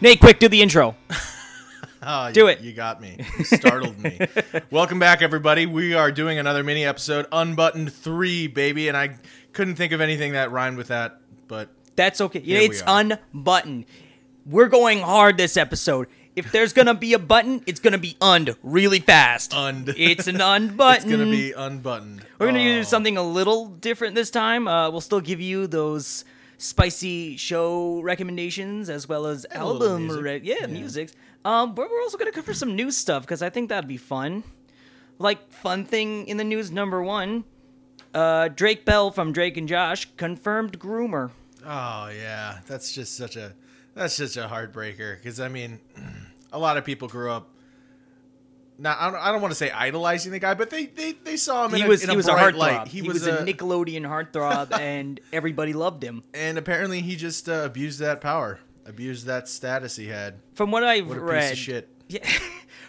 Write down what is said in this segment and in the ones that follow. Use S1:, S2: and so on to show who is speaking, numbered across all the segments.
S1: Nate, quick, do the intro.
S2: Oh,
S1: Do
S2: you,
S1: it.
S2: You got me. You startled me. Welcome back, everybody. We are doing another mini episode, Unbuttoned 3, baby. And I couldn't think of anything that rhymed with that, but
S1: That's okay. It's
S2: we
S1: unbuttoned. We're going hard this episode. If there's gonna be a button, it's gonna be und really fast.
S2: Und.
S1: It's an unbutton.
S2: it's going to be unbuttoned.
S1: We're gonna
S2: Oh.
S1: do something a little different this time. Uh, we'll still give you those spicy show recommendations as well as
S2: a little
S1: album,
S2: music.
S1: re- yeah, music. Um, but we're also gonna cover some new stuff because I think that'd be fun. Like fun thing in the news number one, uh, Drake Bell from Drake and Josh confirmed groomer.
S2: Oh, yeah. That's just such a. That's just a heartbreaker because I mean, a lot of people grew up. Not, I don't, I don't want to say idolizing the guy, but they, they, they saw him in
S1: He
S2: a,
S1: was
S2: in
S1: he
S2: a
S1: was a heartthrob.
S2: light.
S1: He, was, a, Nickelodeon heartthrob, and everybody loved him.
S2: and apparently he just uh, abused that power, abused that status he had.
S1: From what I've
S2: What a
S1: read,
S2: piece of shit.
S1: Yeah,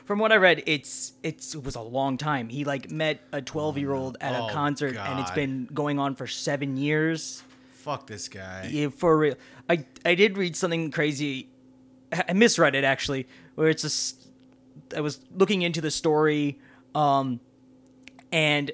S1: from what I read, it's it's it was a long time. He like met a twelve year old at
S2: Oh,
S1: a concert, and it's been going on for seven years.
S2: Fuck this guy.
S1: Yeah, for real. I I did read something crazy. I misread it actually, where it's just I was looking into the story, um, and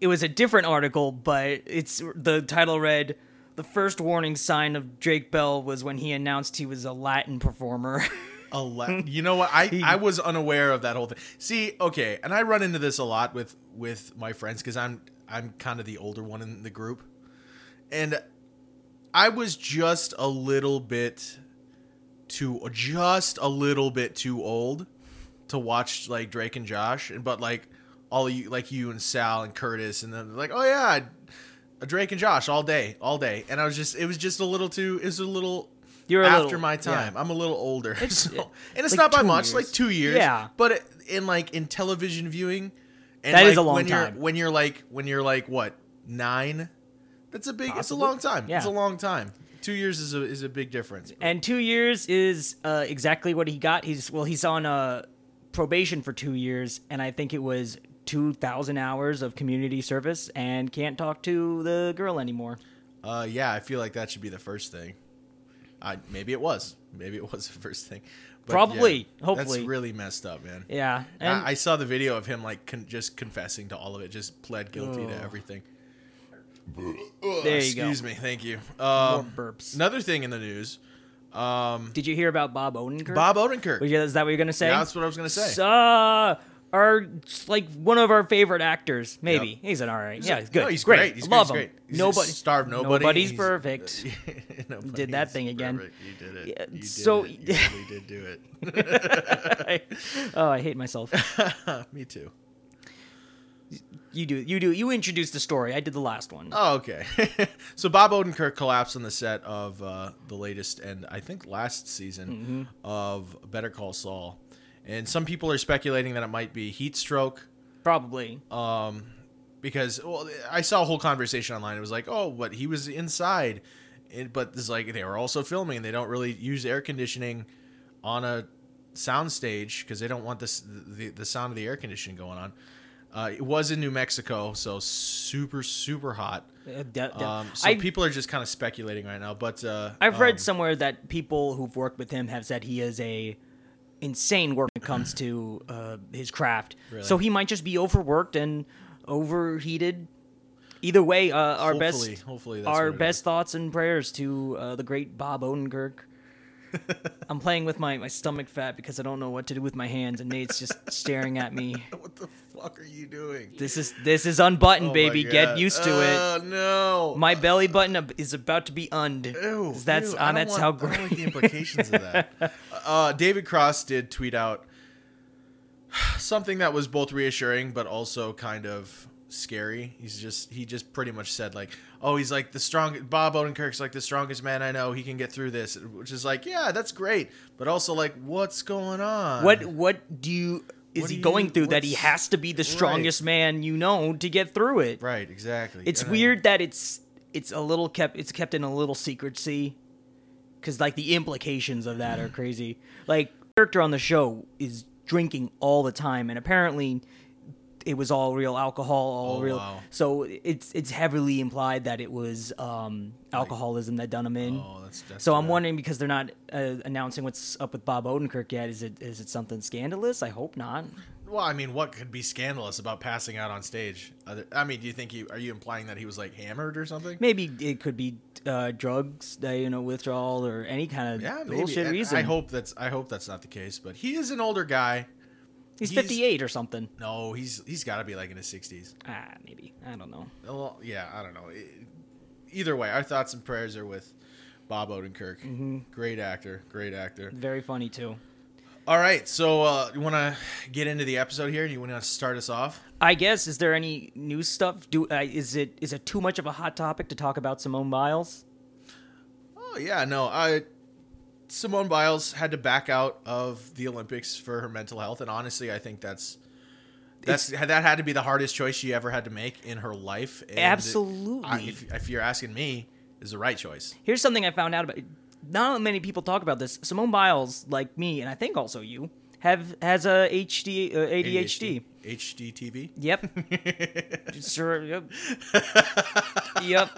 S1: it was a different article, but it's the title read. The first warning sign of Drake Bell was when he announced he was a Latin performer.
S2: A le- you know what? I, I was unaware of that whole thing. See, okay, and I run into this a lot with with my friends because I'm I'm kind of the older one in the group, and I was just a little bit too just a little bit too old to watch like Drake and Josh, and but like all of you like you and Sal and Curtis, and then like oh yeah. Drake and Josh all day, all day, and I was just—it was just a little too—it was a little
S1: You're a
S2: after
S1: little-
S2: my
S1: yeah.
S2: time. I'm a little older, so, and it's
S1: like
S2: not by much,
S1: years.
S2: like two years.
S1: Yeah.
S2: but it, in like in television viewing, and
S1: That
S2: like,
S1: is a long
S2: when
S1: time.
S2: You're, when you're like when you're like what nine, that's a big. It's a long time. It's a long time. Two years is a is a big difference.
S1: and two years is uh, exactly what he got. He's well, he's on uh, probation for two years, and I think it was two thousand hours of community service, and can't talk to the girl anymore.
S2: Uh, yeah, I feel like that should be the first thing. I maybe it was. Maybe it was the first thing. But
S1: Probably.
S2: yeah,
S1: Hopefully.
S2: that's really messed up, man.
S1: Yeah, and
S2: I, I saw the video of him like con- just confessing to all of it, just pled guilty to
S1: Ugh.
S2: everything.
S1: there you go.
S2: Excuse me, thank you.
S1: More
S2: Um,
S1: burps.
S2: another thing in the news, um,
S1: Did you hear about Bob Odenkirk?
S2: Bob Odenkirk.
S1: Was you- Is that what you're gonna say?
S2: Yeah, that's what I was gonna say.
S1: Uh, our like one of our favorite actors. Maybe
S2: Yep.
S1: he's an alright. Yeah, he's good.
S2: No, he's
S1: great.
S2: He's
S1: Love
S2: great.
S1: him.
S2: He's great. He's
S1: Nobody.
S2: starved nobody.
S1: Nobody's
S2: He's-
S1: perfect. Did that thing again.
S2: perfect. You did it.
S1: Yeah,
S2: You did
S1: so-
S2: it. you really did do it.
S1: oh, I hate myself.
S2: Me too.
S1: You do. You do. You introduced the story. I did the last one.
S2: Oh, okay. so Bob Odenkirk collapsed on the set of uh, the latest and I think last season of Better Call Saul, and some people are speculating that it might be heat stroke.
S1: Probably.
S2: um, because well, I saw a whole conversation online. It was like, oh, but he was inside, it, but it's like they were also filming. and They don't really use air conditioning on a sound stage because they don't want this the, the sound of the air conditioning going on. Uh, it was in New Mexico, so super super hot.
S1: Uh, de- de-
S2: Um, so
S1: I,
S2: people are just kind of speculating right now. But uh,
S1: I've read
S2: um,
S1: somewhere that people who've worked with him have said he is a insane work when it comes to uh, his craft.
S2: Really?
S1: So he might just be overworked and overheated. Either way, uh, our
S2: Hopefully-
S1: best
S2: hopefully
S1: our best
S2: is.
S1: thoughts and prayers to uh, the great Bob Odenkirk. I'm playing with my, my stomach fat because I don't know what to do with my hands, and Nate's just staring at me.
S2: Fuck are you doing?
S1: This is this is unbuttoned,
S2: Oh
S1: baby. Get used to it.
S2: Oh no!
S1: My belly button is about to be und.
S2: Ew,
S1: that's
S2: ew,
S1: uh, that's
S2: want-
S1: how great.
S2: like the implications of that. Uh, David Cross did tweet out something that was both reassuring but also kind of scary. He's just he just pretty much said like, "Oh, he's like the strong Bob Odenkirk's like the strongest man I know. He can get through this," which is like, yeah, that's great, but also like, what's going on?
S1: What what do you is he going through that he has to be the
S2: Right.
S1: strongest man you know to get through it?
S2: Right, exactly.
S1: It's
S2: And I-
S1: weird that it's it's a little kept it's kept in a little secrecy cuz like the implications of that are crazy. Like character on the show is drinking all the time and apparently it was all real alcohol, all
S2: Oh,
S1: real.
S2: wow.
S1: So it's it's heavily implied that it was um, alcoholism that done him in.
S2: Oh, that's, that's
S1: so I'm
S2: bad.
S1: wondering because they're not uh, announcing what's up with Bob Odenkirk yet. Is it is it something scandalous? I hope not.
S2: Well, I mean, what could be scandalous about passing out on stage? I mean, do you think he? Are you implying that he was like hammered or something?
S1: Maybe it could be uh, drugs, that, you know, withdrawal or any kind of
S2: Yeah,
S1: bullshit
S2: And
S1: reason.
S2: I hope that's. I hope that's not the case. But he is an older guy.
S1: He's,
S2: he's-
S1: 58 or something.
S2: No, he's he's got to be like in his sixties.
S1: Ah, maybe I don't know.
S2: Well, yeah, I don't know. Either way, our thoughts and prayers are with Bob Odenkirk.
S1: Mm-hmm.
S2: Great actor, great actor.
S1: Very funny too.
S2: All right, so uh, you want to get into the episode here? You want to start us off?
S1: I guess is there any new stuff? Do uh, is it is it too much of a hot topic to talk about Simone Biles?
S2: Oh yeah, no. I Simone Biles had to back out of the Olympics for her mental health, and honestly, I think that's that's that had to be the hardest choice she ever had to make in her life. And
S1: Absolutely.
S2: I, if, if you're asking me, is the right choice.
S1: Here's something I found out about. Not many people talk about this. Simone Biles, like me, and I think also you, have has a HD uh, ADHD.
S2: HD TV.
S1: Yep. sure. Yep. yep.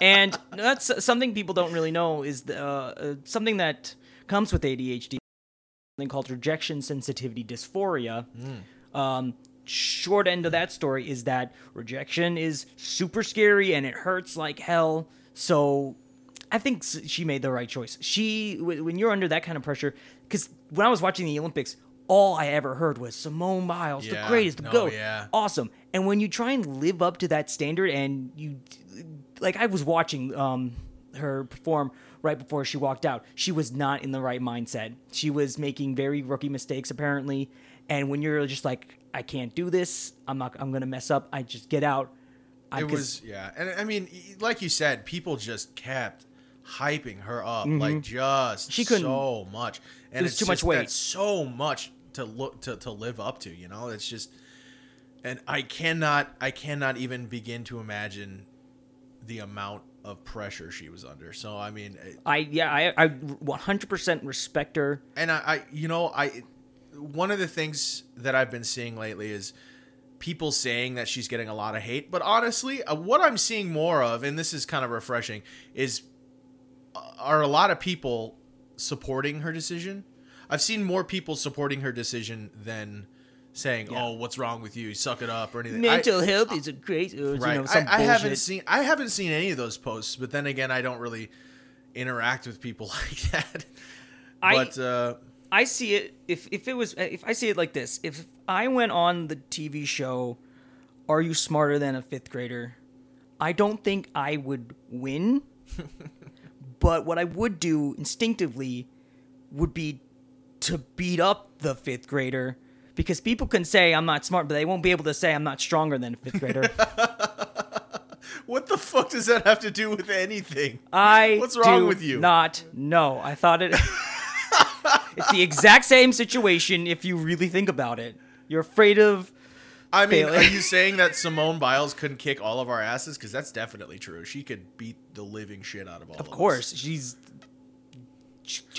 S1: And that's something people don't really know is the, uh, uh, something that comes with ADHD. Something called rejection sensitivity dysphoria. Um, short end of that story is that rejection is super scary and it hurts like hell. So I think she made the right choice. She, when you're under that kind of pressure, because when I was watching the Olympics, all I ever heard was Simone Biles,
S2: Yeah.
S1: the greatest, the
S2: No,
S1: GOAT,
S2: yeah.
S1: awesome. And when you try and live up to that standard, and you, like, I was watching um, her perform right before she walked out. She was not in the right mindset. She was making very rookie mistakes, apparently. And when you're just like, I can't do this, I'm not, I'm gonna mess up. I just get out. I,
S2: It was yeah, and I mean, like you said, people just kept hyping her up like just
S1: Mm-hmm. She couldn't-
S2: so much, and
S1: was
S2: it's
S1: too much weight.
S2: So much to look to to live up to. You know, it's just, and I cannot I cannot even begin to imagine the amount of pressure she was under. So I mean, it-
S1: I yeah, I I 100% respect her.
S2: and I, I you know I one of the things that I've been seeing lately is people saying that she's getting a lot of hate but honestly uh, what I'm seeing more of and this is kind of refreshing is uh, are a lot of people supporting her decision I've seen more people supporting her decision than saying
S1: Yeah.
S2: oh what's wrong with you suck it up or anything
S1: Mental
S2: I,
S1: health is a great, or,
S2: right
S1: you know, some
S2: I, I haven't seen I haven't seen any of those posts but then again I don't really interact with people like that
S1: I-
S2: but uh
S1: I see it if if it was if I see it like this. If I went on the TV show Are You Smarter Than a 5th Grader? I don't think I would win. but what I would do instinctively would be to beat up the 5th grader because people can say I'm not smart, but they won't be able to say I'm not stronger than a 5th grader.
S2: What the fuck does that have to do with anything?
S1: I
S2: What's wrong with you?
S1: Not no. I thought it. it's the exact same situation if you really think about it. You're afraid of.
S2: I mean,
S1: Failure.
S2: are you saying that Simone Biles couldn't kick all of our asses? Because that's definitely true. She could beat the living shit out of all of, us.
S1: Of course, she's.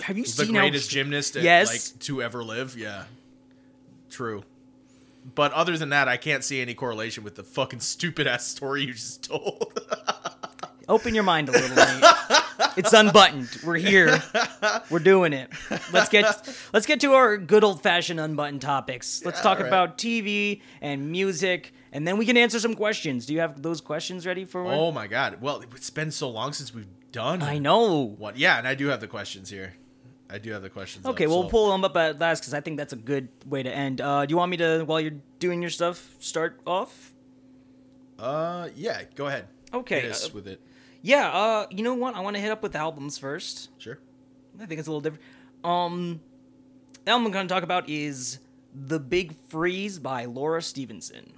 S1: Have you
S2: us. The
S1: seen
S2: greatest
S1: how?
S2: gymnast at,
S1: Yes.
S2: like to ever live. Yeah, true. But other than that, I can't see any correlation with the fucking stupid ass story you just told.
S1: Open your mind a little. It's unbuttoned. We're here. We're doing it. Let's get let's get to our good old fashioned unbuttoned topics. Let's
S2: Yeah,
S1: talk
S2: right.
S1: about TV and music, and then we can answer some questions. Do you have those questions ready for?
S2: oh my god! Well, it's been so long since we've done.
S1: I know.
S2: What? Yeah, and I do have the questions here. I do have the questions.
S1: Okay,
S2: up,
S1: we'll
S2: so-
S1: pull them up at last because I think that's a good way to end. Uh, do you want me to, while you're doing your stuff, start off?
S2: Uh, yeah. Go ahead.
S1: Okay,
S2: Hit
S1: uh,
S2: with it.
S1: Yeah. Uh, you know what? I want to hit up with albums first.
S2: Sure.
S1: I think it's a little different. Um, the album I'm going to talk about is "The Big Freeze" by Laura Stevenson.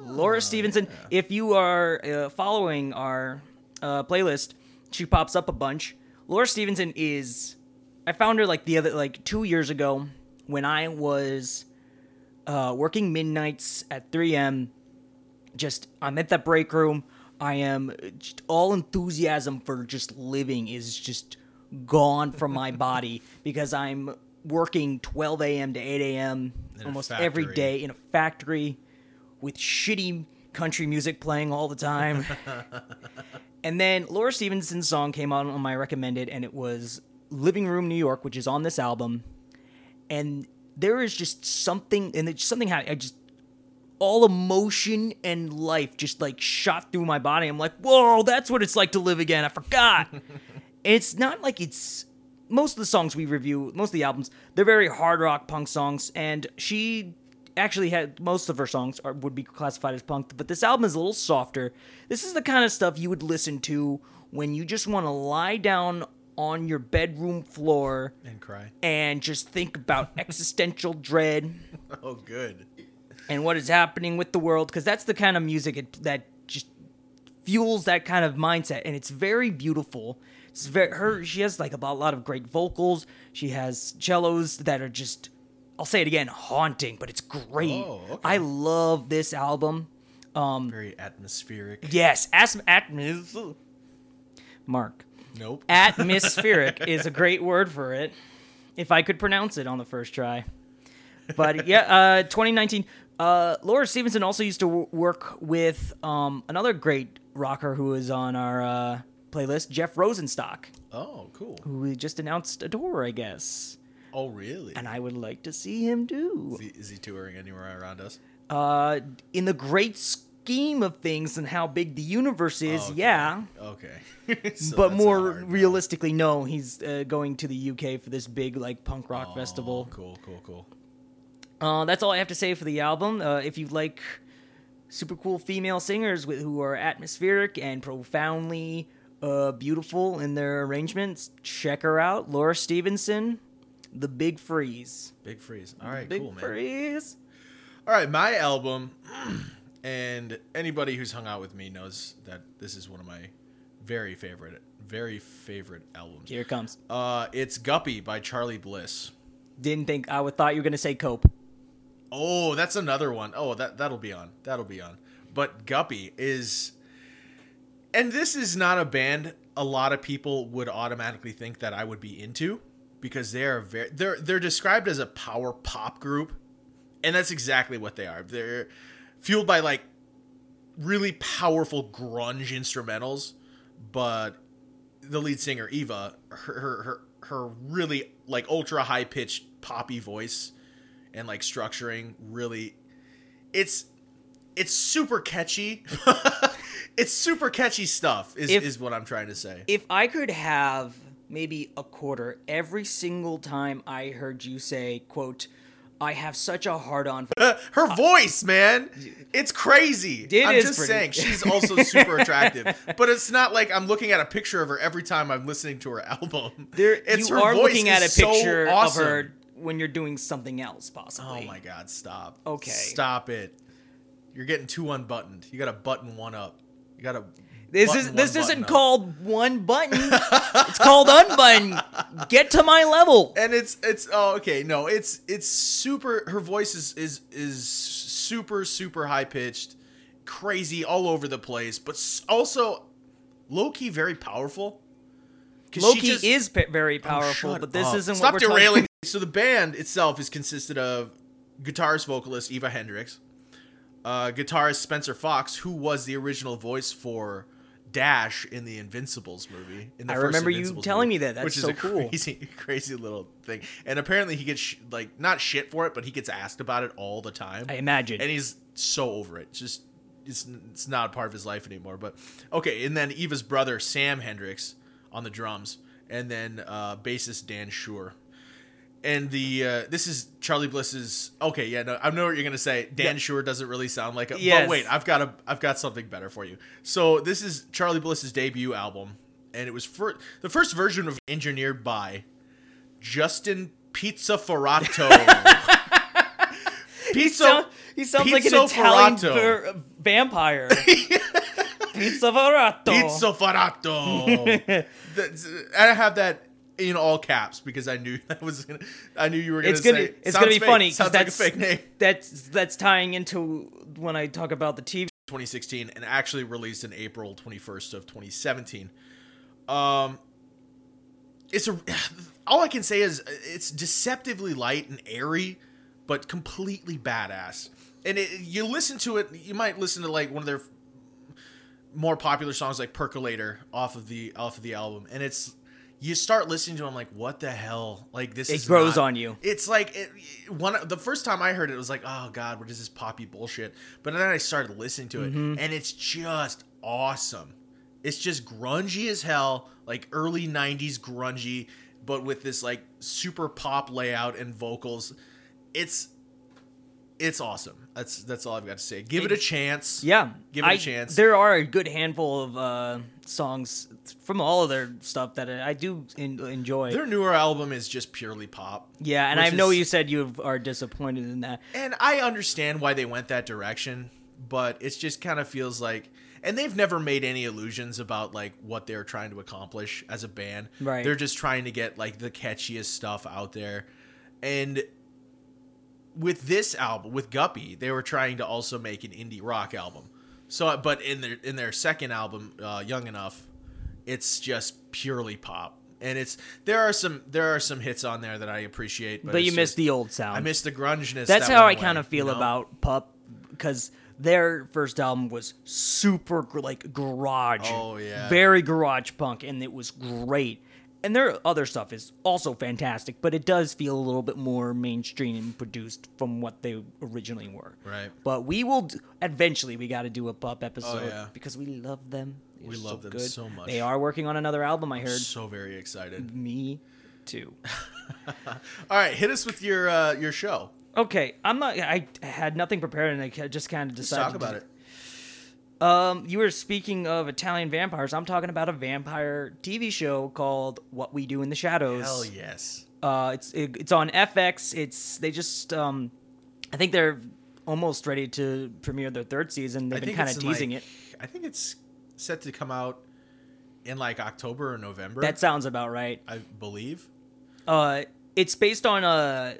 S1: Laura Stevenson. If you are uh, following our uh, playlist, she pops up a bunch. Laura Stevenson is. I found her like the other like two years ago when I was uh, working midnights at 3am. just I'm at that break room. I am all enthusiasm for just living is just gone from my body because I'm working 12 a.m. to 8 a.m. Almost every day in a factory with shitty country music playing all the time. and then Laura Stevenson's song came on on my recommended, and it was Living Room New York, which is on this album. And there is just something, and it's something happening. I just all emotion and life just like shot through my body. I'm like, whoa, that's what it's like to live again. I forgot. it's not like it's most of the songs we review, most of the albums, they're very hard rock punk songs, and she actually had most of her songs are, would be classified as punk, but this album is a little softer. This is the kind of stuff you would listen to when you just want to lie down on your bedroom floor
S2: and cry
S1: and just think about existential dread.
S2: Oh, good.
S1: And what is happening with the world because that's the kind of music it, that just fuels that kind of mindset and it's very beautiful. It's very her she has like a lot of great vocals. She has cellos that are just I'll say it again, haunting, but it's great.
S2: Oh, okay.
S1: I love this album. Um,
S2: Very atmospheric.
S1: yes, as- atmos. Mark,
S2: Nope.
S1: atmospheric is a great word for it. If I could pronounce it on the first try. But yeah, uh, 2019. Uh, Laura Stevenson also used to w- work with um, another great rocker who is on our uh, playlist, Jeff Rosenstock,
S2: Oh, cool.
S1: who we just announced a tour, I guess.
S2: Oh, really?
S1: And I would like to see him do.
S2: Is he, is he touring anywhere around us?
S1: Uh, in the great scheme of things and how big the universe is,
S2: Okay.
S1: yeah.
S2: Okay. So
S1: but
S2: that's
S1: more
S2: hard
S1: realistically, no. He's uh, going to the UK for this big like punk rock
S2: Oh,
S1: festival.
S2: Cool, cool, cool.
S1: Uh, that's all I have to say for the album. Uh, if you like super cool female singers with, who are atmospheric and profoundly uh, beautiful in their arrangements, check her out. Laura Stevenson, The Big Freeze.
S2: Big freeze. All right,
S1: Big
S2: cool, man.
S1: Freeze.
S2: All right, my album, and anybody who's hung out with me knows that this is one of my very favorite, very favorite albums.
S1: Here it comes.
S2: Uh, it's Guppy by Charly Bliss.
S1: Didn't think I would thought you were gonna say Cope.
S2: Oh, that's another one. Oh, that that'll be on. That'll be on. But Guppy is and this is not a band a lot of people would automatically think that I would be into because they're very they're they're described as a power pop group and that's exactly what they are. They're fueled by like really powerful grunge instrumentals, but the lead singer Eva, her her her, her really like ultra high pitched poppy voice and like structuring really it's it's super catchy. it's super catchy stuff is,
S1: If-
S2: is what I'm trying to say.
S1: If I could have maybe a quarter every single time I heard you say, "quote," I have such a hard on for uh,
S2: her uh, voice, man, it's crazy.
S1: It
S2: I'm just
S1: pretty-
S2: saying she's also super attractive, but it's not like I'm looking at a picture of her every time I'm listening to her album.
S1: There,
S2: it's
S1: you
S2: her
S1: are
S2: voice
S1: looking at a
S2: is so
S1: picture
S2: awesome.
S1: of her when you're doing something else, possibly.
S2: Oh my god, stop.
S1: Okay.
S2: Stop it. You're getting too unbuttoned. You got to button one up. You got to
S1: This is this isn't called one button. it's called unbutton. Get to my level.
S2: and it's it's oh okay no it's it's super her voice is is is super super high pitched crazy all over the place but also low key very powerful.
S1: Loki
S2: just-
S1: is p- very
S2: Oh,
S1: powerful,
S2: shut
S1: but this
S2: up.
S1: isn't
S2: stop
S1: what we're
S2: derailing so the band itself is consisted of guitarist vocalist eva Hendricks, uh, guitarist spencer fox who was the original voice for dash in the invincibles movie in the
S1: I remember you telling
S2: movie,
S1: me that. That's
S2: which is
S1: so
S2: a
S1: cool.
S2: crazy crazy little thing and apparently he gets sh- like not shit for it but he gets asked about it all the time
S1: I imagine.
S2: and he's so over it. Just it's it's not a part of his life anymore. But okay, and then Eva's brother Sam Hendricks on the drums, and then uh, bassist Dan Shure. And the uh, this is Charly Bliss's. Okay, yeah, no, I know what you're gonna say. Dan
S1: Yeah.
S2: Shure doesn't really sound like a.
S1: Yes.
S2: But wait, I've got a I've got something better for you. So this is Charly Bliss's debut album, and it was for the first version of engineered by Justin Pizza Ferrato.
S1: he,
S2: Pizza.
S1: sound- he sounds like an Italian ver- vampire. Pizza Ferrato.
S2: Pizza Ferrato. I have that in all caps because I knew that was gonna. I knew you were gonna.
S1: It's gonna
S2: say,
S1: it's gonna be
S2: fake.
S1: funny 'cause
S2: Sounds like a
S1: that's
S2: fake name.
S1: that's that's tying into when I talk about the TV
S2: 2016 and actually released in April 21st of 2017. Um, it's a. All I can say is it's deceptively light and airy, but completely badass. and it, you listen to it. You might listen to like one of their more popular songs, like "Percolator," off of the off of the album, and it's you start listening to them like what the hell like this
S1: It
S2: is
S1: grows
S2: not-
S1: on you.
S2: it's like it, one the first time i heard it, it was like oh god what is this poppy bullshit but then i started listening to it
S1: Mm-hmm.
S2: and it's just awesome it's just grungy as hell like early 90s grungy but with this like super pop layout and vocals it's it's awesome that's that's all i've got to say give it a chance
S1: Yeah,
S2: Give it a
S1: I-
S2: chance.
S1: There are a good handful of uh, songs from all of their stuff that I do en- enjoy.
S2: their newer album is just purely pop
S1: yeah, and I know
S2: is-
S1: you said you are disappointed in that.
S2: And I understand why they went that direction, but it just kind of feels like and they've never made any illusions about like what they're trying to accomplish as a band.
S1: Right.
S2: They're just trying to get like the catchiest stuff out there. And with this album, with Guppy, they were trying to also make an indie rock album. So but in their in their second album, uh, Young Enough, it's just purely pop. And it's there are some there are some hits on there that I appreciate, but,
S1: But, you miss the old sound.
S2: I miss the grunginess.
S1: That's
S2: that
S1: how I
S2: went
S1: kind of feel
S2: you know?
S1: about Pup because their first album was super like garage.
S2: Oh, yeah.
S1: very garage punk, and it was great. And their other stuff is also fantastic, but it does feel a little bit more mainstream and produced from what they originally were.
S2: Right.
S1: But we will d- eventually. We got to do a Pup episode
S2: Oh, yeah.
S1: because we love them. They're
S2: We
S1: so
S2: love them
S1: good.
S2: so much.
S1: They are working on another album. I heard.
S2: So very excited.
S1: Me too.
S2: All right, hit us with your uh, your show.
S1: Okay, I'm not. I had nothing prepared, and I just kind of
S2: Let's
S1: decided.
S2: talk about
S1: do-
S2: it.
S1: Um, you were speaking of Italian vampires. I'm talking about a vampire TV show called What We Do in the Shadows.
S2: Hell yes.
S1: Uh, it's it, it's on FX. It's they just um, I think they're almost ready to premiere their third season. They've
S2: I
S1: been kind of teasing
S2: like-
S1: it.
S2: I think it's set to come out in like October or November.
S1: That sounds about right.
S2: I believe
S1: Uh, it's based on a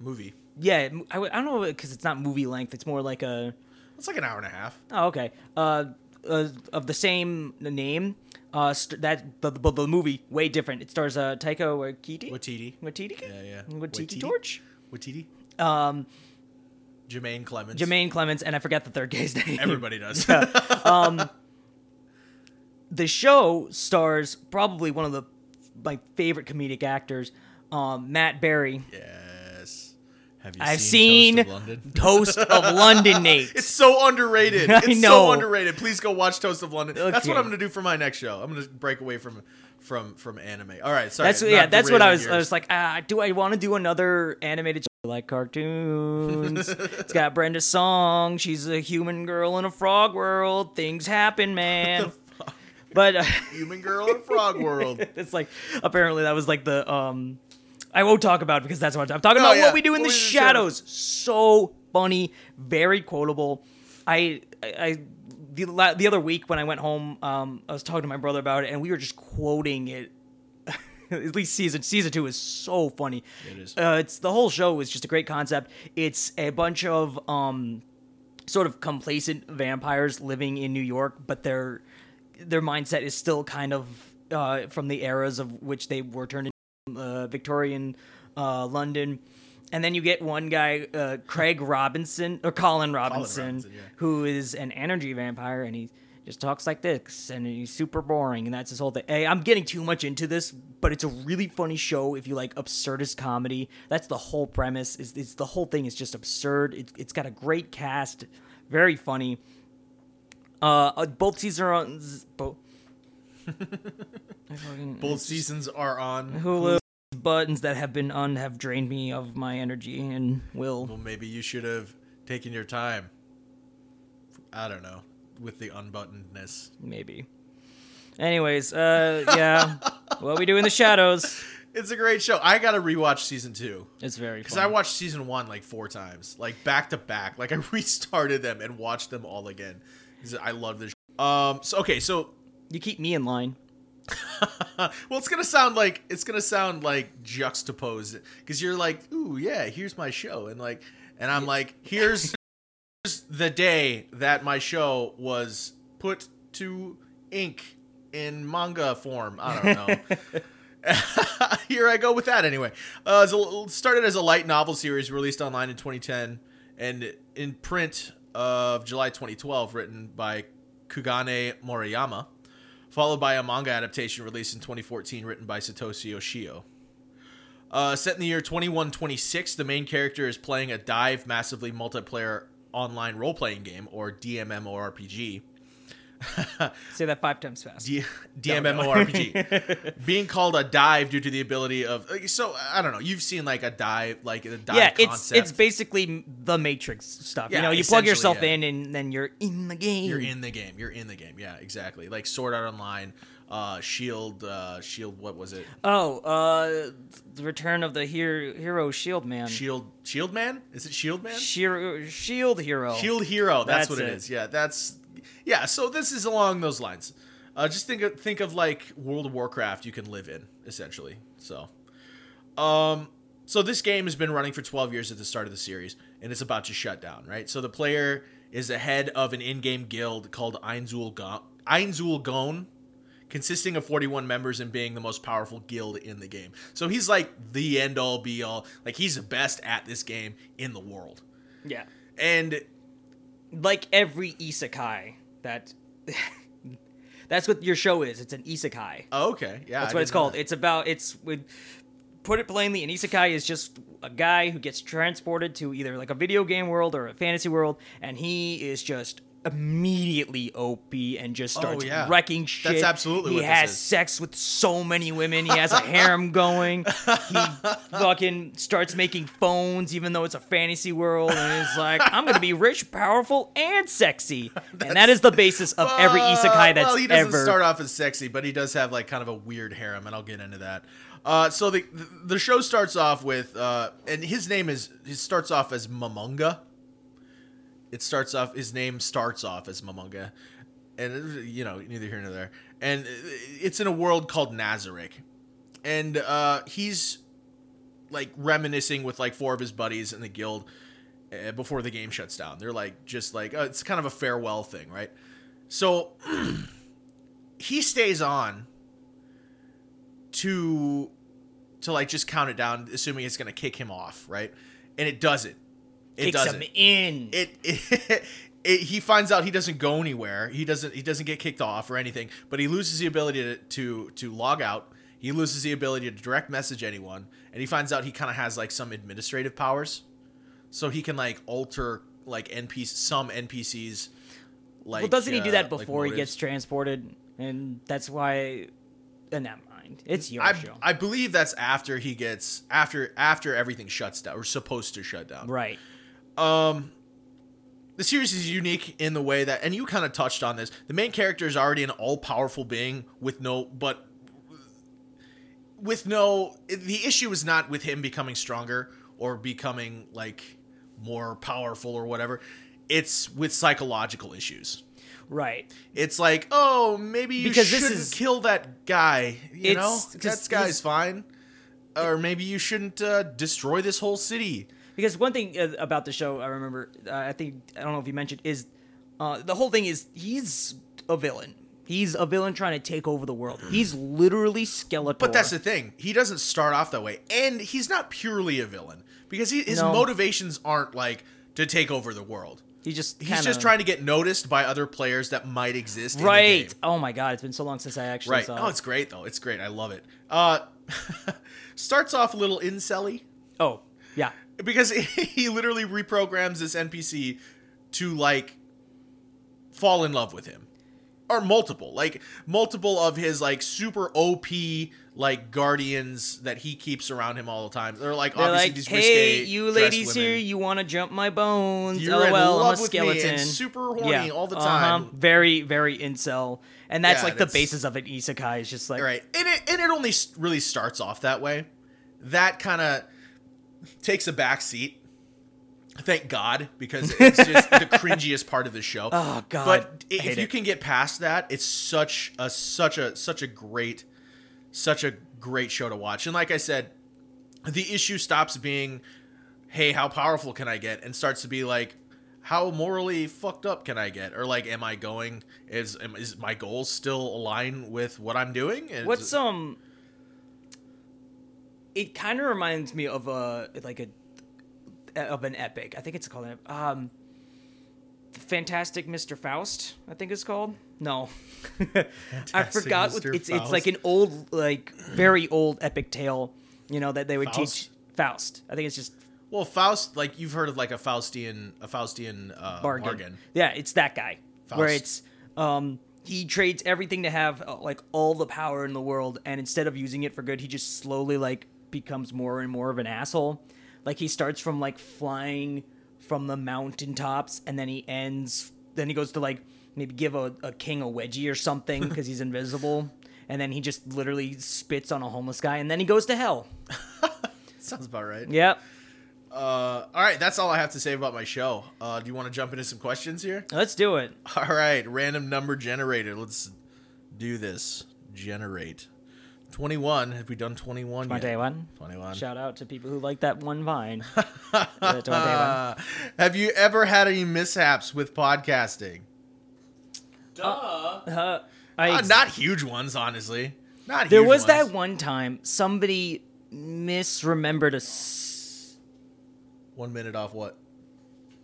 S2: movie.
S1: yeah. I don't know because it's not movie length. It's more like a
S2: It's like an hour and a half.
S1: Oh, okay. Uh, uh, of the same name. Uh, st- that the, the the movie way different. It stars uh Taika Waititi.
S2: Watiti.
S1: Waititi.
S2: Yeah, yeah.
S1: Waititi
S2: Waititi?
S1: Torch.
S2: Watiti.
S1: Um,
S2: Jermaine Clemens.
S1: Jermaine Clements, and I forget the third guy's name.
S2: Everybody does.
S1: Um, the show stars probably one of the my favorite comedic actors, um, Matt Berry.
S2: yes. Have you
S1: I've
S2: seen,
S1: seen
S2: Toast of London?
S1: Toast of London, Nate.
S2: It's so underrated.
S1: I
S2: It's
S1: know.
S2: so underrated. Please go watch Toast of London. That's what
S1: Okay.
S2: I'm going to do for my next show. I'm going to break away from from from anime. All right, sorry.
S1: That's
S2: not
S1: yeah. That's what I was. I
S2: yours.
S1: was like, ah, do I want to do another animated show like cartoons? it's got Brenda Song. She's a human girl in a frog world. Things happen, man. but uh,
S2: Human Girl in Frog World.
S1: it's like apparently that was like the um. I won't talk about it because that's what I'm talking about.
S2: yeah.
S1: What we do in
S2: What
S1: the
S2: we do the
S1: shadows. So funny, very quotable. I I. I the, la- the other week when I went home, um, I was talking to my brother about it, and we were just quoting it at least season season two is so funny.
S2: It is.
S1: Uh, it's the whole show is just a great concept. It's a bunch of um, sort of complacent vampires living in New York, but their their mindset is still kind of uh, from the eras of which they were turned into uh, Victorian uh, London. And then you get one guy, uh, Craig Robinson or Colin Robinson,
S2: Robinson, yeah.
S1: who is an energy vampire, and he just talks like this, and he's super boring, and that's his whole thing. Hey, I'm getting too much into this, but it's a really funny show if you like absurdist comedy. That's the whole premise. Is it's the whole thing is just absurd. It's it's got a great cast, very funny. Uh, uh, both seasons are on both.
S2: Both seasons are on
S1: Hulu buttons that have been on have drained me of my energy and will.
S2: Well, maybe you should have taken your time. I don't know with the unbuttonedness.
S1: maybe. Anyways, uh, yeah, what we do in the shadows.
S2: It's a great show. I gotta rewatch season two
S1: It's very
S2: because. I watched season one like four times, like back to back. Like I restarted them and watched them all again. I love this. Um. So okay. So
S1: you keep me in line.
S2: well, it's gonna sound like it's gonna sound like juxtaposed because you're like, ooh, yeah, here's my show, and like, and I'm like, here's, here's the day that my show was put to ink in manga form. I don't know. Here I go with that anyway. Uh, it's a- started as a light novel series released online in 2010. and in print of July 2012, written by Kugane Maruyama, followed by a manga adaptation released in 2014, written by Satoshi Oshio. Uh, set in the year 2126, the main character is playing a dive massively multiplayer online role playing game, or DMMORPG.
S1: Say that five times fast.
S2: D- DMMORPG. Being called a dive due to the ability of. So, I don't know. You've seen like a dive, like a dive
S1: yeah,
S2: concept.
S1: it's it's basically the Matrix stuff.
S2: Yeah,
S1: you know, you plug yourself
S2: yeah.
S1: in and then you're in the game.
S2: You're in the game. You're in the game. Yeah, exactly. Like Sword Art Online, uh, Shield, uh, Shield. What was it?
S1: Oh, uh, the return of the hero, hero Shield Man.
S2: Shield. Shield Man? Is it Shield Man?
S1: Shield, Shield Hero.
S2: Shield Hero. That's,
S1: That's
S2: what it
S1: it.
S2: is. Yeah, that's. Yeah. So this is along those lines. Uh, just think of think of like World of Warcraft. You can live in essentially. So, um, so this game has been running for 12 years at the start of the series, and it's about to shut down. Right. So the player is the head of an in-game guild called Ainz Ooal Gown. Ainzul Gon consisting of 41 members and being the most powerful guild in the game. So he's like the end all be all. Like he's the best at this game in the world.
S1: Yeah,
S2: And
S1: like every isekai that. that's what your show is. It's an isekai.
S2: oh, okay, yeah,
S1: That's what it's called.
S2: that.
S1: It's about it's with put it plainly, an isekai is just a guy who gets transported to either like a video game world or a fantasy world, and he is just immediately OP and just starts
S2: Oh, yeah.
S1: wrecking shit.
S2: That's absolutely
S1: he
S2: what this
S1: has sex with so many women. He has a harem going. He fucking starts making phones, even though it's a fantasy world, and it's like I'm gonna be rich, powerful, and sexy, and that is the basis of every isekai that's
S2: well, he doesn't
S1: ever.
S2: start off as sexy, but he does have like kind of a weird harem, and I'll get into that. Uh, so the the show starts off with, uh, and his name is he starts off as Momonga. It starts off his name starts off as Momonga, and you know neither here nor there. And it's in a world called Nazarick, and uh, he's like reminiscing with like four of his buddies in the guild uh, before the game shuts down. They're like just like uh, it's kind of a farewell thing, right? So he stays on to to like just count it down, assuming it's gonna kick him off, right? And it doesn't. It
S1: Kicks
S2: doesn't.
S1: him in.
S2: It, it, it he finds out he doesn't go anywhere. He doesn't he doesn't get kicked off or anything, but he loses the ability to to, to log out. He loses the ability to direct message anyone, and he finds out he kind of has like some administrative powers, so he can like alter like NPC some NPCs. Like
S1: well, doesn't he do
S2: uh,
S1: that
S2: like
S1: before he gets transported? And that's why. Uh, never mind. It's your
S2: I,
S1: show.
S2: I believe that's after he gets after after everything shuts down or supposed to shut down.
S1: right.
S2: Um, the series is unique in the way that, and you kind of touched on this. The main character is already an all-powerful being with no, but with no. The issue is not with him becoming stronger or becoming like more powerful or whatever. It's with psychological issues.
S1: Right.
S2: It's like, oh, maybe you
S1: Because this
S2: shouldn't
S1: is-
S2: kill that guy. You know, that guy's fine. Or maybe you shouldn't uh, destroy this whole city.
S1: Because one thing uh, about the show, I remember, uh, I think, I don't know if you mentioned, is uh, the whole thing is he's a villain. He's a villain trying to take over the world. He's literally Skeletor.
S2: But that's the thing. He doesn't start off that way, and he's not purely a villain because he, his
S1: No.
S2: motivations aren't like to take over the world.
S1: he just
S2: He's
S1: kinda,
S2: just trying to get noticed by other players that might exist. in the
S1: Right. Oh my god, it's been so long since I actually
S2: Right.
S1: saw.
S2: Oh,
S1: it.
S2: it's great though. It's great. I love it. Uh, starts off a little incelly
S1: Oh, yeah.
S2: Because he literally reprograms this NPC to like fall in love with him. Or multiple, like multiple of his like super OP like guardians that he keeps around him all the time. They're like
S1: They're
S2: obviously
S1: like,
S2: these
S1: hey, you ladies
S2: women.
S1: here, you want to jump my bones?
S2: You're
S1: LOL,
S2: in
S1: I'm a
S2: love with me
S1: skeleton.
S2: super horny all the
S1: uh-huh.
S2: time.
S1: Very, very incel, and that's
S2: Yeah,
S1: like the basis of an isekai. Is just like
S2: right, and it and it only really starts off that way. That kind of takes a back seat. Thank God, because it's just the cringiest part of the show.
S1: Oh, God.
S2: But if you
S1: it.
S2: can get past that, it's such a such a such a great such a great show to watch. And like I said, the issue stops being, "Hey, how powerful can I get?" and starts to be like, "How morally fucked up can I get?" Or like, "Am I going? Is is my goals still align with what I'm doing?" Is-
S1: What's um? It kind of reminds me of a like a of an epic. I think it's called um, Fantastic Mr. Faust. I think it's called. No, I forgot. What,
S2: Mr.
S1: it's it's
S2: Faust.
S1: like an old, like very old epic tale. You know that they would
S2: Faust?
S1: teach Faust. I think it's just
S2: Well, Faust, like you've heard of like a Faustian, a Faustian uh,
S1: bargain.
S2: bargain.
S1: Yeah, it's that guy. Where
S2: Faust.
S1: it's um he trades everything to have uh, like all the power in the world and instead of using it for good, he just slowly like becomes more and more of an asshole. Like he starts from like flying from the mountaintops and then he ends then he goes to like maybe give a, a king a wedgie or something because he's invisible and then he just literally spits on a homeless guy and then he goes to hell.
S2: Sounds about right.
S1: Yep.
S2: Uh, all right, that's all I have to say about my show. Uh, do you want to jump into some questions here?
S1: Let's do it.
S2: All right, random number generator. Let's do this. Generate. 21. Have we done 21 yet?
S1: 21.
S2: 21.
S1: Shout out to people who like that one vine. Uh, 21.
S2: Uh, have you ever had any mishaps with podcasting?
S3: Duh.
S1: Uh, I
S2: Uh, not huge ones, honestly. Not
S1: there
S2: huge
S1: was that one time somebody misremembered a. S-
S2: One minute off what?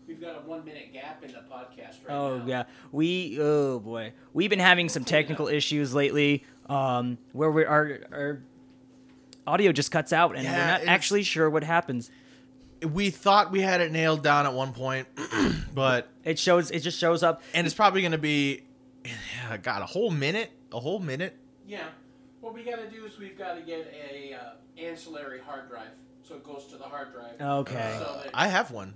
S3: We've got a one minute gap in the podcast right
S1: oh
S3: now.
S1: yeah, we oh boy, we've been having some technical issues lately. Um, where we our our audio just cuts out, and
S2: Yeah,
S1: we're not actually sure what happens.
S2: We thought we had it nailed down at one point, but
S1: It shows. It just shows up.
S2: and it's probably going to be, yeah, God, a whole minute, a whole minute.
S3: Yeah. What we got to do is we've got to get a uh, ancillary hard drive, so it goes to the hard drive.
S1: Okay.
S3: So that,
S2: I have one.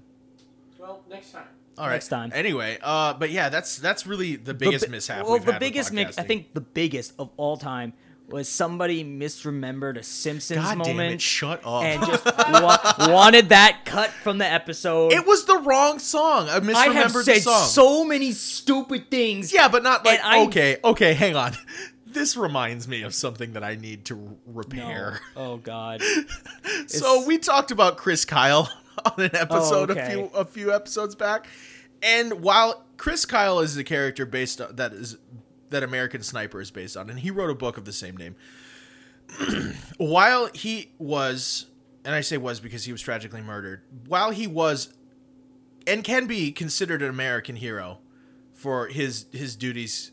S3: well, next time.
S2: All right.
S1: Next time.
S2: Anyway, uh, but yeah, that's that's really the biggest
S1: bi-
S2: mishap.
S1: Well,
S2: we've
S1: the biggest, mi- I think the biggest of all time was somebody misremembered a Simpsons
S2: God
S1: moment
S2: it! Shut up.
S1: and just wa- wanted that cut from the episode.
S2: it was the wrong song. I
S1: I
S2: misremembered
S1: have
S2: the
S1: said
S2: song.
S1: so many stupid things.
S2: yeah, but not like
S1: I-
S2: okay, okay. Hang on. This reminds me of something that I need to r-
S1: No.
S2: repair.
S1: Oh God.
S2: So we talked about Chris Kyle on an episode
S1: Oh, okay.
S2: a few a few episodes back, and while Chris Kyle is the character based on, that is that American Sniper is based on, and he wrote a book of the same name. while he was, and I say was because he was tragically murdered, while he was, and can be considered an American hero for his his duties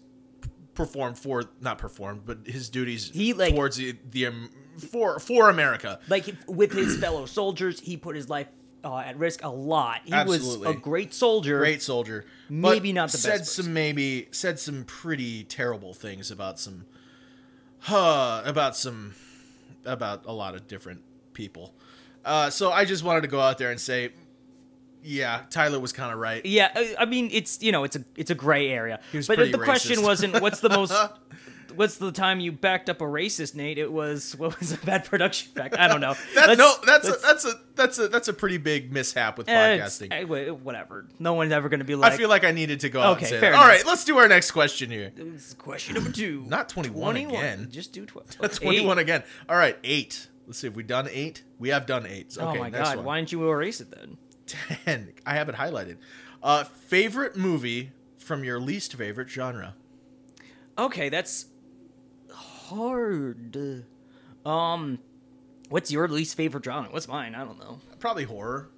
S2: performed for not performed, but his duties
S1: He, like-
S2: towards the, the um, for for America.
S1: Like with his fellow soldiers, he put his life uh, at risk a lot. He was a great soldier.
S2: great soldier.
S1: Maybe not the
S2: said
S1: best
S2: some maybe said some pretty terrible things about some huh, about some about a lot of different people. Uh, so I just wanted to go out there and say, yeah, Tyler was kind of right.
S1: Yeah, I- I mean it's you know it's a it's a gray area. but the question wasn't what's the most what's the time you backed up a racist, Nate? It was what was a bad production fact? I don't know.
S2: That, no, that's a, that's a that's a that's a pretty big mishap with
S1: eh,
S2: podcasting.
S1: eh, wha- whatever. No one's ever going to be like.
S2: I feel like I needed to go out
S1: Okay, fair
S2: that. All
S1: enough.
S2: right, let's do our next question here.
S1: This is question number two.
S2: Not 21 again.
S1: Just do twelve.
S2: That's 21 again. All right, eight. Let's see. Have we done eight? We have done eight.
S1: Oh
S2: Okay,
S1: my
S2: next
S1: god!
S2: one.
S1: Why didn't you erase it then?
S2: 10. I have it highlighted. Uh, favorite movie from your least favorite genre?
S1: Okay, that's hard. Um, what's your least favorite genre? What's mine? I don't know.
S2: Probably horror.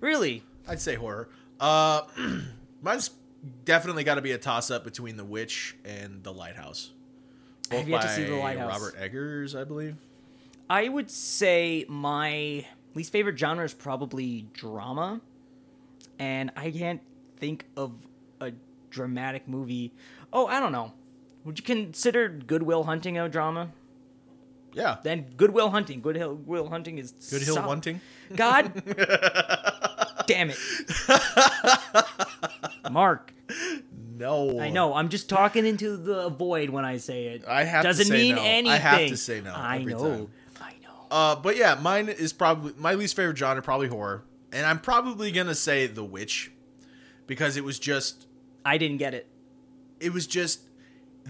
S1: Really?
S2: I'd say horror. Uh, mine's definitely got to be a toss up between The Witch and The Lighthouse.
S1: I have yet to see The Lighthouse.
S2: Robert Eggers, I believe.
S1: I would say my least favorite genre is probably drama, and I can't think of a dramatic movie. Oh, I don't know. Would you consider Goodwill Hunting a drama?
S2: Yeah.
S1: Then Goodwill Hunting. Good Hill Will Hunting is
S2: Good Hill
S1: solid.
S2: Hunting.
S1: God damn it, Mark.
S2: No.
S1: I know. I'm just talking into the void when I say it.
S2: I have
S1: Doesn't
S2: say
S1: mean
S2: no. I have to say no
S1: I
S2: every
S1: know.
S2: time.
S1: I know.
S2: Uh, but yeah, mine is probably my least favorite genre, probably horror, and I'm probably gonna say The Witch, because it was just,
S1: I didn't get it.
S2: it was just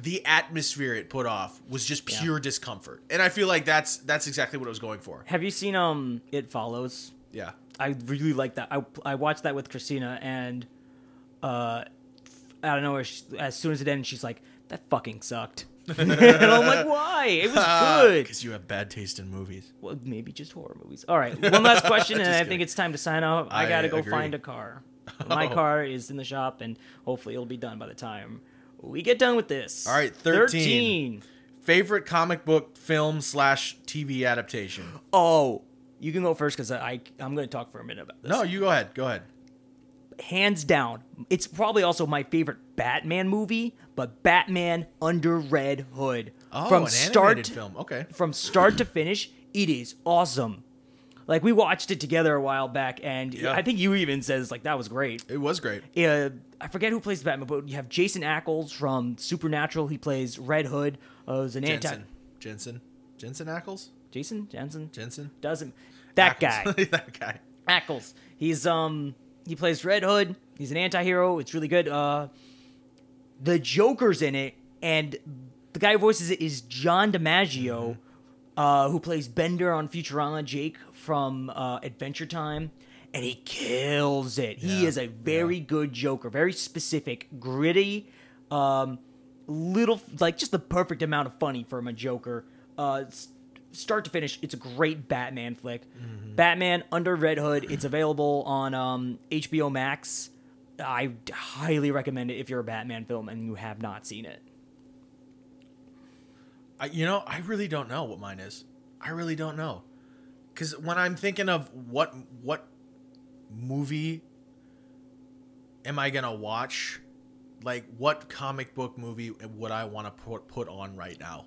S2: the atmosphere it put off was just
S1: Yeah.
S2: pure discomfort, and I feel like that's that's exactly what I was going for.
S1: Have you seen um It Follows?
S2: Yeah,
S1: I really like that. I, I watched that with Christina, and uh, I don't know. She, as soon as it ended, she's like, "That fucking sucked." and I'm like, why? It was good.
S2: Because you have bad taste in movies.
S1: Well, maybe just horror movies. All right, one last question, and I
S2: kidding.
S1: think it's time to sign off. I,
S2: I
S1: gotta go
S2: agree.
S1: find a car. My
S2: Oh.
S1: car is in the shop, and hopefully it'll be done by the time we get done with this.
S2: All right, 13. Favorite comic book film slash TV adaptation?
S1: Oh, you can go first because I I'm going to talk for a minute about this.
S2: No, you go ahead. Go ahead.
S1: hands down, it's probably also my favorite Batman movie, but Batman Under Red Hood.
S2: Oh,
S1: from
S2: an
S1: start
S2: animated film. Okay.
S1: from start to finish, it is awesome. Like we watched it together a while back, and
S2: Yeah.
S1: I think you even says like that was great.
S2: It was great.
S1: Uh, I forget who plays Batman, but you have Jason Ackles from Supernatural. He plays Red Hood. Uh, an anti
S2: Jensen. Jensen. Jensen Ackles?
S1: Jason Jensen
S2: Jensen?
S1: doesn't that guy.
S2: That guy.
S1: Ackles. He's um he plays Red Hood. He's an anti-hero. It's really good. Uh the Joker's in it and the guy who voices it is John DiMaggio, uh, who plays Bender on Futurama, Jake from uh, Adventure Time, and he kills it. He
S2: Yeah,
S1: is a very good Joker, very specific, gritty, um, little like just the perfect amount of funny from a Joker. Uh, start to finish, it's a great Batman flick. Batman Under Red Hood. It's available on um, HBO Max. I highly recommend it if you're a Batman film and you have not seen it.
S2: I, you know, I really don't know what mine is. I really don't know. Because when I'm thinking of what what movie am I gonna watch, like what comic book movie would I want to put put on right now,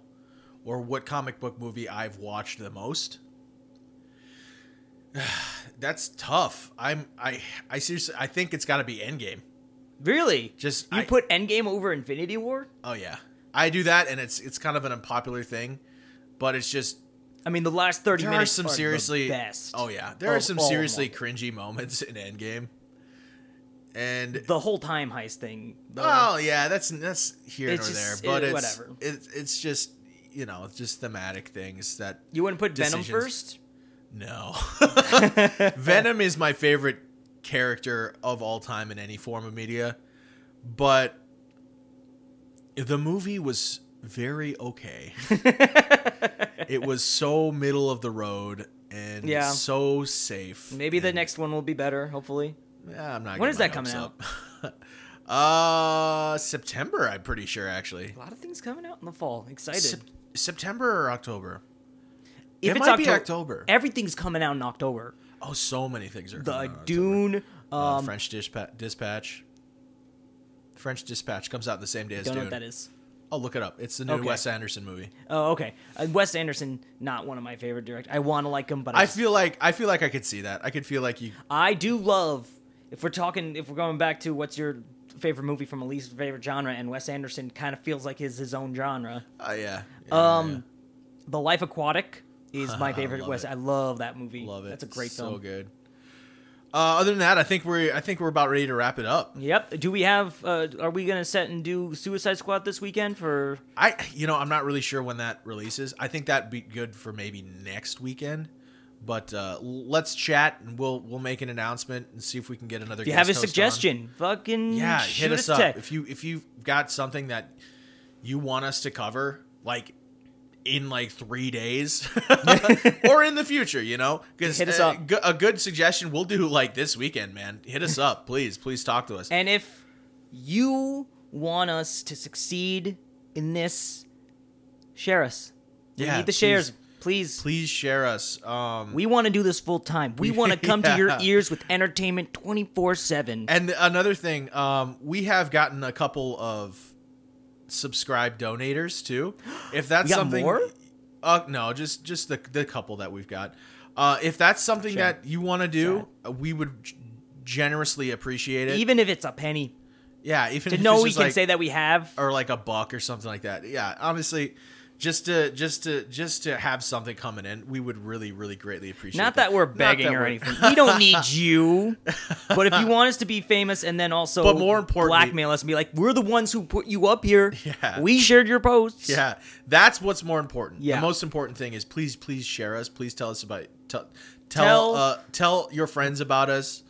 S2: or what comic book movie I've watched the most? That's tough. I'm I I seriously I think it's got to be Endgame.
S1: Really?
S2: Just
S1: you
S2: I-
S1: put Endgame over Infinity War?
S2: Oh yeah, I do that, and it's it's kind of an unpopular thing, but it's just
S1: I mean, the last thirty
S2: there are
S1: minutes
S2: some
S1: are the
S2: seriously
S1: best.
S2: oh yeah there are some seriously cringy moments in endgame and
S1: the whole time heist thing. though.
S2: oh yeah that's that's here or there
S1: eh,
S2: but
S1: it-
S2: it's
S1: whatever.
S2: it, it's just you know just thematic things that
S1: you wouldn't put Venom first?
S2: no venom is my favorite character of all time in any form of media but the movie was very okay it was so middle of the road and
S1: Yeah.
S2: so safe
S1: Maybe the next one will be better. Hopefully.
S2: Yeah, I'm not.
S1: When is that coming
S2: up. uh, September. I'm pretty sure actually.
S1: A lot of things coming out in the fall. Excited.
S2: Sep- September or October.
S1: if
S2: it
S1: it's
S2: might be October.
S1: everything's coming out in October.
S2: Oh, so many things are.
S1: The
S2: coming out in October.
S1: Dune.
S2: Uh,
S1: Um,
S2: French Dispa- Dispatch. French Dispatch comes out the same day as
S1: don't know what that is.
S2: Oh, look it up. It's the new
S1: Okay.
S2: Wes Anderson movie.
S1: Oh, okay. Uh, Wes Anderson, not one of my favorite directors. I want to like him, but I,
S2: I feel like I feel like I could see that. I could feel like you.
S1: I do love. If we're talking, if we're going back to what's your favorite movie from a least favorite genre, and Wes Anderson kind of feels like his his own genre.
S2: Uh, yeah. yeah,
S1: Um, The Life Aquatic is my favorite
S2: Love
S1: Wes.
S2: it.
S1: I love that movie.
S2: yeah. love it.
S1: That's a great
S2: so
S1: film.
S2: good. Uh, other than that, I think we're I think we're about ready to wrap it up.
S1: Yep. Do we have? Uh, are we gonna set and do Suicide Squad this weekend for?
S2: I you know I'm not really sure when that releases. I think that'd be good for maybe next weekend. But uh, let's chat and we'll we'll make an announcement and see if we can get another.
S1: If you have a
S2: host on.
S1: suggestion, fucking
S2: yeah, hit us up
S1: text.
S2: if you if you've got something that you want us to cover, like in like three days or in the future, you know, because
S1: Hit us up.
S2: a good suggestion we'll do like this weekend, man. Hit us up, please, please talk to us.
S1: And if you want us to succeed in this, share us. We
S2: Yeah,
S1: need the shares, please.
S2: Please share us. Um,
S1: We want to do this full time. We want to come to your ears with entertainment 24 7.
S2: And another thing, um, we have gotten a couple of subscribe donators too. If that's something,
S1: more?
S2: uh, no, just just the the couple that we've got. Uh, if that's something
S1: Sure.
S2: that you want to do, uh, we would g- generously appreciate it.
S1: Even if it's a penny.
S2: yeah, even
S1: To know we can
S2: like-
S1: say that we have.
S2: or like a buck or something like that. Yeah, honestly, just to just to just to have something coming in, we would really really greatly appreciate.
S1: Not that we're begging
S2: that
S1: or
S2: we're-
S1: anything. We don't need you. But if you want us to be famous and then also
S2: But more importantly-
S1: blackmail us and be like, we're the ones who put you up here.
S2: Yeah.
S1: We shared your posts.
S2: Yeah, that's what's more important.
S1: Yeah.
S2: The most important thing is please, please share us. Please tell us about tell
S1: Tell-
S2: tell uh, tell your friends about us,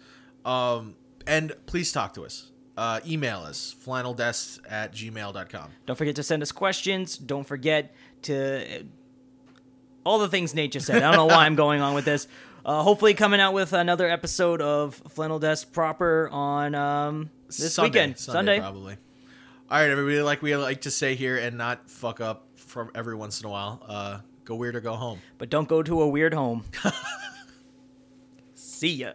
S2: um, and please talk to us. Uh, email us flanneldesk at gmail.com.
S1: Don't forget to send us questions. Don't forget to uh, all the things Nate just said. I don't know why I'm going on with this. Uh, hopefully, coming out with another episode of Flannel Desk proper on um, this
S2: Sunday,
S1: weekend, Sunday.
S2: probably. All right, everybody. Like we like to say here, and not fuck up from every once in a while. Uh, go weird or go home.
S1: But don't go to a weird home. See ya.